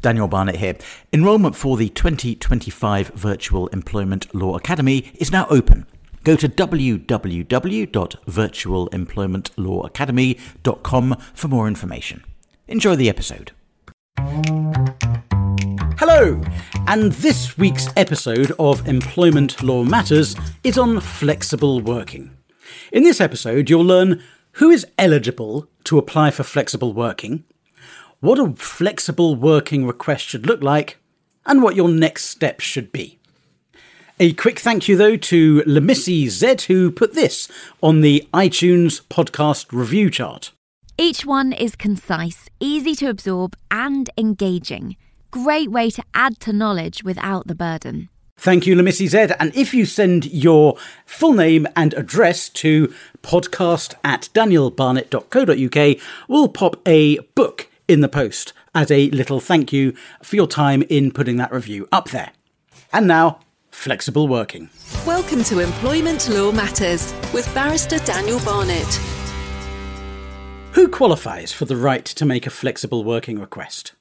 Daniel Barnett here. Enrolment for the 2025 Virtual Employment Law Academy is now open. Go to www.virtualemploymentlawacademy.com for more information. Enjoy the episode. Hello, and this week's episode of Employment Law Matters is on flexible working. In this episode, you'll learn who is eligible to apply for flexible working what a flexible working request should look like, and what your next steps should be. A quick thank you, though, to Lemissy Z, who put this on the iTunes podcast review chart. Each one is concise, easy to absorb, and engaging. Great way to add to knowledge without the burden. Thank you, Lemissy Z. And if you send your full name and address to podcast at danielbarnett.co.uk, we'll pop a book in the post as a little thank you for your time in putting that review up there. And now, flexible working. Welcome to Employment Law Matters with Barrister Daniel Barnett. Who qualifies for the right to make a flexible working request?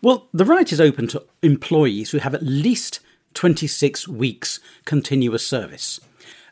Well, the right is open to employees who have at least 26 weeks continuous service.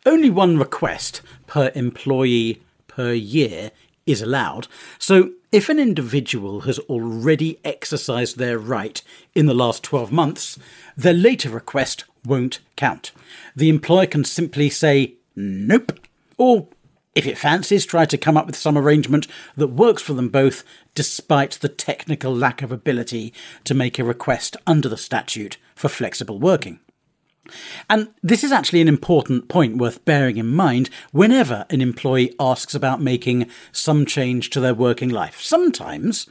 Only one request per employee per year is allowed, so if an individual has already exercised their right in the last 12 months, their later request won't count. The employer can simply say, nope, or if it fancies, try to come up with some arrangement that works for them both, despite the technical lack of ability to make a request under the statute for flexible working. And this is actually an important point worth bearing in mind whenever an employee asks about making some change to their working life. Sometimes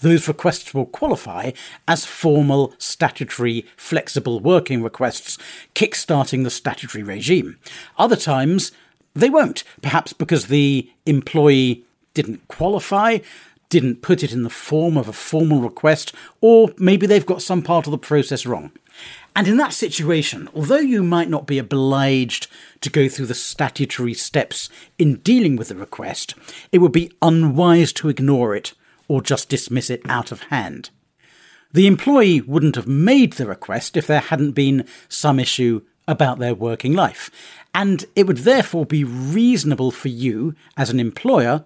those requests will qualify as formal statutory flexible working requests, kick-starting the statutory regime. Other times they won't, perhaps because the employee didn't qualify, didn't put it in the form of a formal request, or maybe they've got some part of the process wrong. And in that situation, although you might not be obliged to go through the statutory steps in dealing with the request, it would be unwise to ignore it or just dismiss it out of hand. The employee wouldn't have made the request if there hadn't been some issue about their working life, and it would therefore be reasonable for you, as an employer,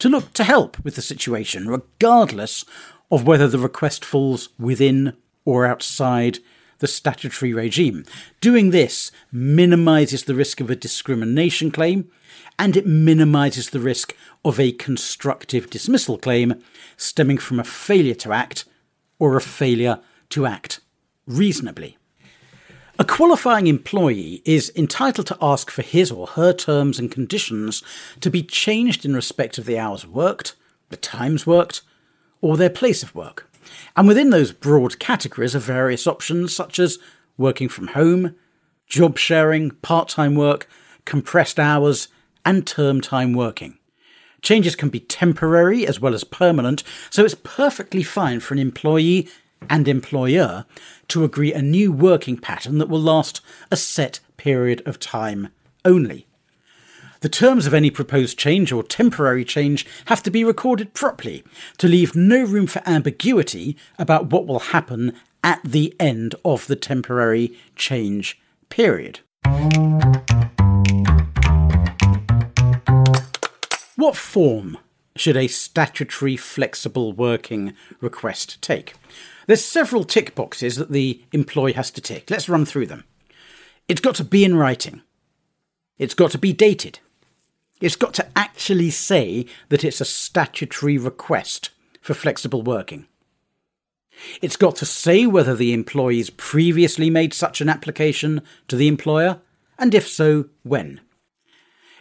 to look to help with the situation, regardless of whether the request falls within or outside the statutory regime. Doing this minimises the risk of a discrimination claim and it minimises the risk of a constructive dismissal claim stemming from a failure to act or a failure to act reasonably. A qualifying employee is entitled to ask for his or her terms and conditions to be changed in respect of the hours worked, the times worked, or their place of work. And within those broad categories are various options such as working from home, job sharing, part time work, compressed hours, and term time working. Changes can be temporary as well as permanent, so it's perfectly fine for an employee and employer to agree a new working pattern that will last a set period of time only. The terms of any proposed change or temporary change have to be recorded properly to leave no room for ambiguity about what will happen at the end of the temporary change period. What form should a statutory flexible working request take? There's several tick boxes that the employee has to tick. Let's run through them. It's got to be in writing. It's got to be dated. It's got to actually say that it's a statutory request for flexible working. It's got to say whether the employees previously made such an application to the employer, and if so, when.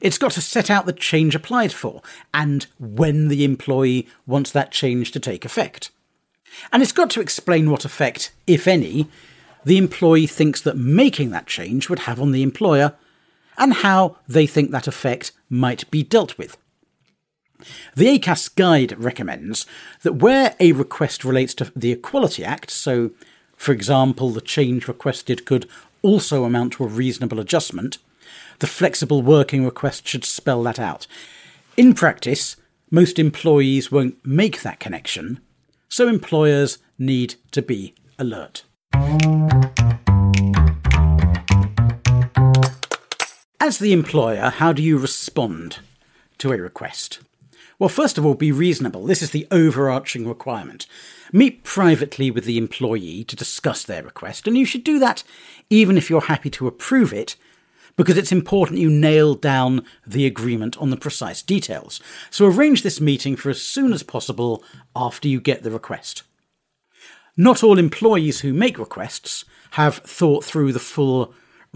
It's got to set out the change applied for, and when the employee wants that change to take effect. And it's got to explain what effect, if any, the employee thinks that making that change would have on the employer and how they think that effect might be dealt with. The ACAS guide recommends that where a request relates to the Equality Act, so, for example, the change requested could also amount to a reasonable adjustment, the flexible working request should spell that out. In practice, most employees won't make that connection, so employers need to be alert. As the employer, how do you respond to a request? Well, first of all, be reasonable. This is the overarching requirement. Meet privately with the employee to discuss their request, and you should do that even if you're happy to approve it, because it's important you nail down the agreement on the precise details. So arrange this meeting for as soon as possible after you get the request. Not all employees who make requests have thought through the full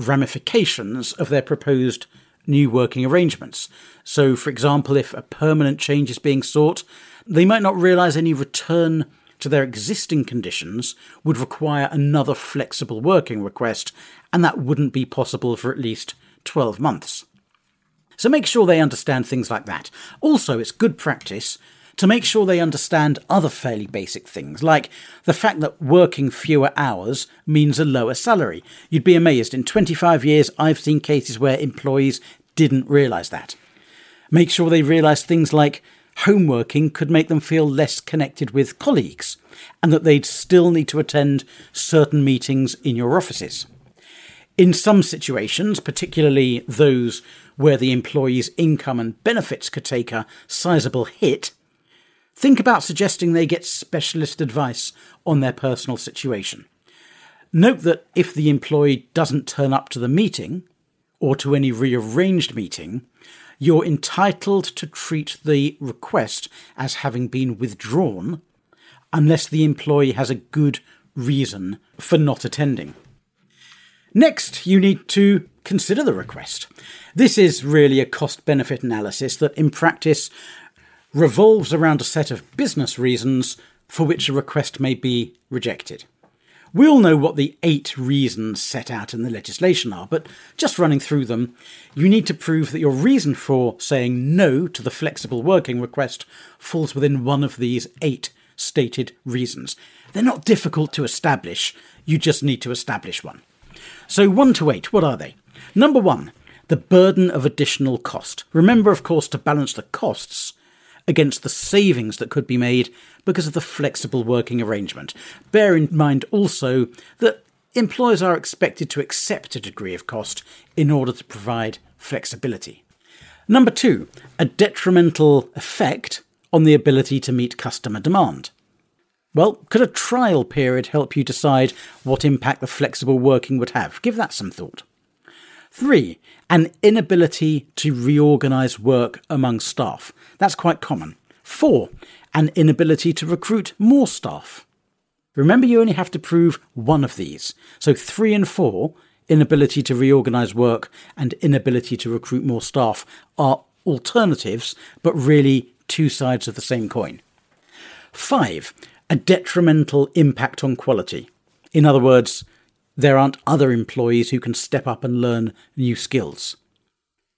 ramifications of their proposed new working arrangements. So, for example, if a permanent change is being sought, they might not realise any return to their existing conditions would require another flexible working request, and that wouldn't be possible for at least 12 months. So make sure they understand things like that. Also, it's good practice to make sure they understand other fairly basic things, like the fact that working fewer hours means a lower salary. You'd be amazed. In 25 years, I've seen cases where employees didn't realise that. Make sure they realise things like homeworking could make them feel less connected with colleagues, and that they'd still need to attend certain meetings in your offices. In some situations, particularly those where the employee's income and benefits could take a sizable hit, think about suggesting they get specialist advice on their personal situation. Note that if the employee doesn't turn up to the meeting, or to any rearranged meeting, you're entitled to treat the request as having been withdrawn unless the employee has a good reason for not attending. Next, you need to consider the request. This is really a cost benefit analysis that, in practice, revolves around a set of business reasons for which a request may be rejected. We all know what the eight reasons set out in the legislation are, but just running through them, you need to prove that your reason for saying no to the flexible working request falls within one of these eight stated reasons. They're not difficult to establish, you just need to establish one. So, 1 to 8, what are they? Number 1, the burden of additional cost. Remember, of course, to balance the costs against the savings that could be made because of the flexible working arrangement. Bear in mind also that employers are expected to accept a degree of cost in order to provide flexibility. Number two, a detrimental effect on the ability to meet customer demand. Well, could a trial period help you decide what impact the flexible working would have? Give that some thought. Three, an inability to reorganise work among staff. That's quite common. Four, an inability to recruit more staff. Remember, you only have to prove one of these. So, three and four, inability to reorganise work and inability to recruit more staff, are alternatives, but really two sides of the same coin. Five, a detrimental impact on quality. In other words, there aren't other employees who can step up and learn new skills.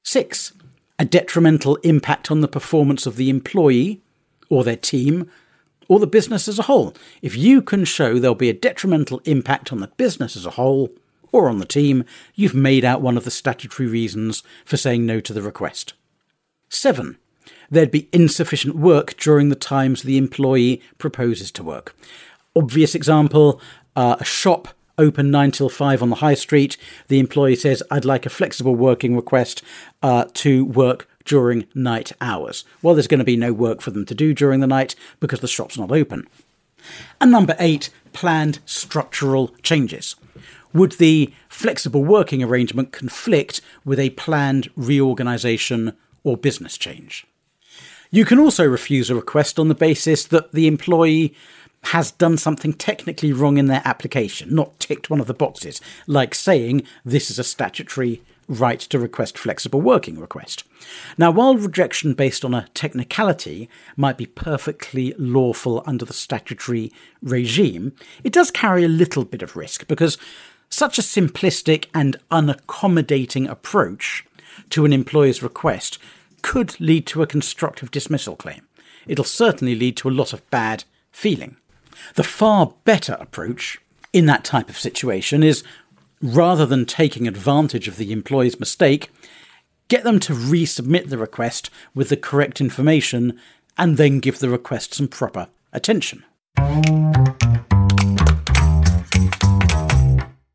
Six, a detrimental impact on the performance of the employee or their team or the business as a whole. If you can show there'll be a detrimental impact on the business as a whole or on the team, you've made out one of the statutory reasons for saying no to the request. Seven, there'd be insufficient work during the times the employee proposes to work. Obvious example uh, a shop open 9 till 5 on the high street. The employee says, I'd like a flexible working request uh, to work during night hours. Well, there's going to be no work for them to do during the night because the shop's not open. And number eight, planned structural changes. Would the flexible working arrangement conflict with a planned reorganisation or business change? You can also refuse a request on the basis that the employee has done something technically wrong in their application, not ticked one of the boxes, like saying this is a statutory right to request flexible working request. Now, while rejection based on a technicality might be perfectly lawful under the statutory regime, it does carry a little bit of risk because such a simplistic and unaccommodating approach to an employer's request could lead to a constructive dismissal claim. It'll certainly lead to a lot of bad feeling. The far better approach in that type of situation is rather than taking advantage of the employee's mistake, get them to resubmit the request with the correct information and then give the request some proper attention.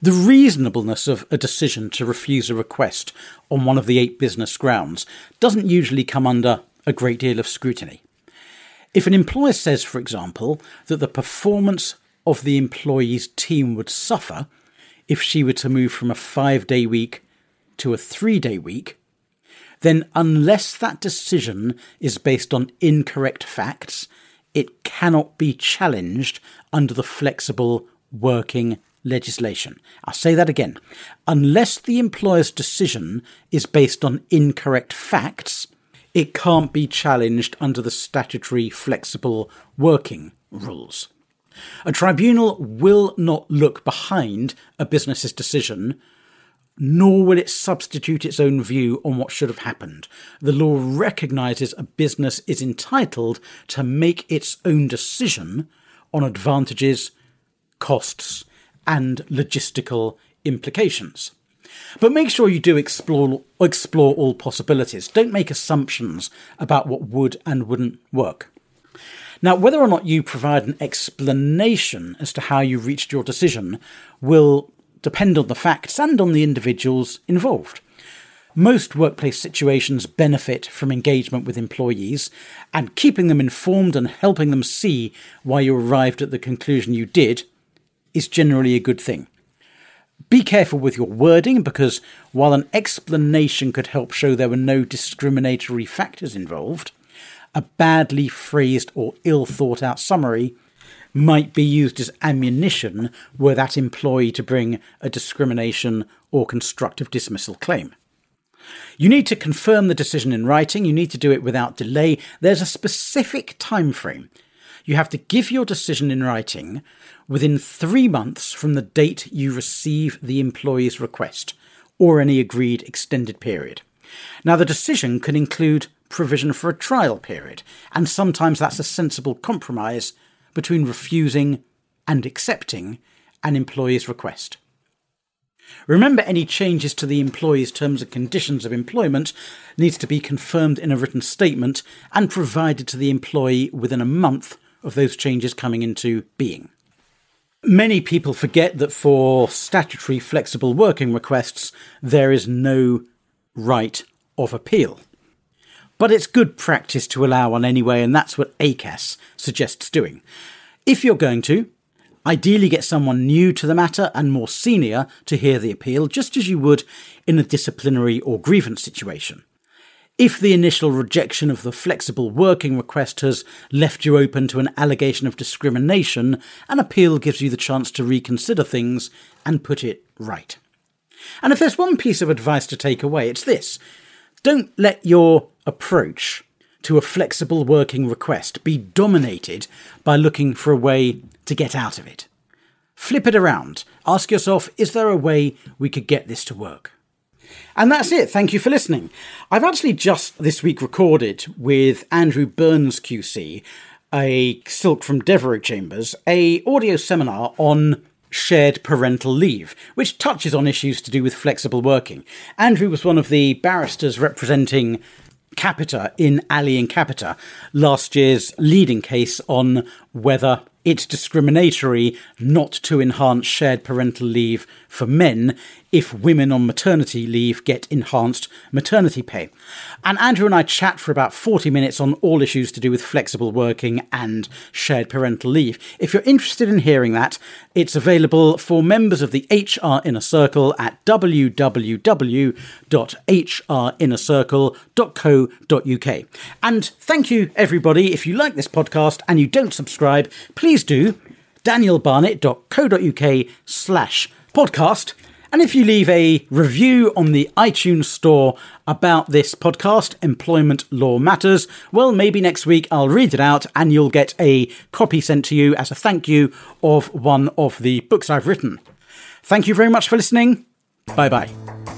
The reasonableness of a decision to refuse a request on one of the eight business grounds doesn't usually come under a great deal of scrutiny. If an employer says, for example, that the performance of the employee's team would suffer if she were to move from a five day week to a three day week, then unless that decision is based on incorrect facts, it cannot be challenged under the flexible working legislation. I'll say that again. Unless the employer's decision is based on incorrect facts, it can't be challenged under the statutory flexible working rules. A tribunal will not look behind a business's decision, nor will it substitute its own view on what should have happened. The law recognises a business is entitled to make its own decision on advantages, costs, and logistical implications. But make sure you do explore explore all possibilities. Don't make assumptions about what would and wouldn't work. Now, whether or not you provide an explanation as to how you reached your decision will depend on the facts and on the individuals involved. Most workplace situations benefit from engagement with employees, and keeping them informed and helping them see why you arrived at the conclusion you did is generally a good thing. Be careful with your wording because while an explanation could help show there were no discriminatory factors involved, a badly phrased or ill thought out summary might be used as ammunition were that employee to bring a discrimination or constructive dismissal claim. You need to confirm the decision in writing, you need to do it without delay. There's a specific time frame. You have to give your decision in writing within three months from the date you receive the employee's request or any agreed extended period. Now, the decision can include provision for a trial period, and sometimes that's a sensible compromise between refusing and accepting an employee's request. Remember, any changes to the employee's terms and conditions of employment needs to be confirmed in a written statement and provided to the employee within a month of those changes coming into being. Many people forget that for statutory flexible working requests, there is no right of appeal. But it's good practice to allow one anyway, and that's what ACAS suggests doing. If you're going to, ideally get someone new to the matter and more senior to hear the appeal, just as you would in a disciplinary or grievance situation. If the initial rejection of the flexible working request has left you open to an allegation of discrimination, an appeal gives you the chance to reconsider things and put it right. And if there's one piece of advice to take away, it's this don't let your approach to a flexible working request be dominated by looking for a way to get out of it. Flip it around. Ask yourself is there a way we could get this to work? And that's it. Thank you for listening. I've actually just this week recorded with Andrew Burns QC, a Silk from Devereux Chambers, a audio seminar on shared parental leave, which touches on issues to do with flexible working. Andrew was one of the barristers representing Capita in Ali and Capita, last year's leading case on whether it's discriminatory not to enhance shared parental leave for men if women on maternity leave get enhanced maternity pay. And Andrew and I chat for about 40 minutes on all issues to do with flexible working and shared parental leave. If you're interested in hearing that, it's available for members of the HR Inner Circle at www.hrinnercircle.co.uk. And thank you, everybody. If you like this podcast and you don't subscribe, please do danielbarnett.co.uk slash podcast. And if you leave a review on the iTunes store about this podcast, Employment Law Matters, well, maybe next week I'll read it out and you'll get a copy sent to you as a thank you of one of the books I've written. Thank you very much for listening. Bye bye.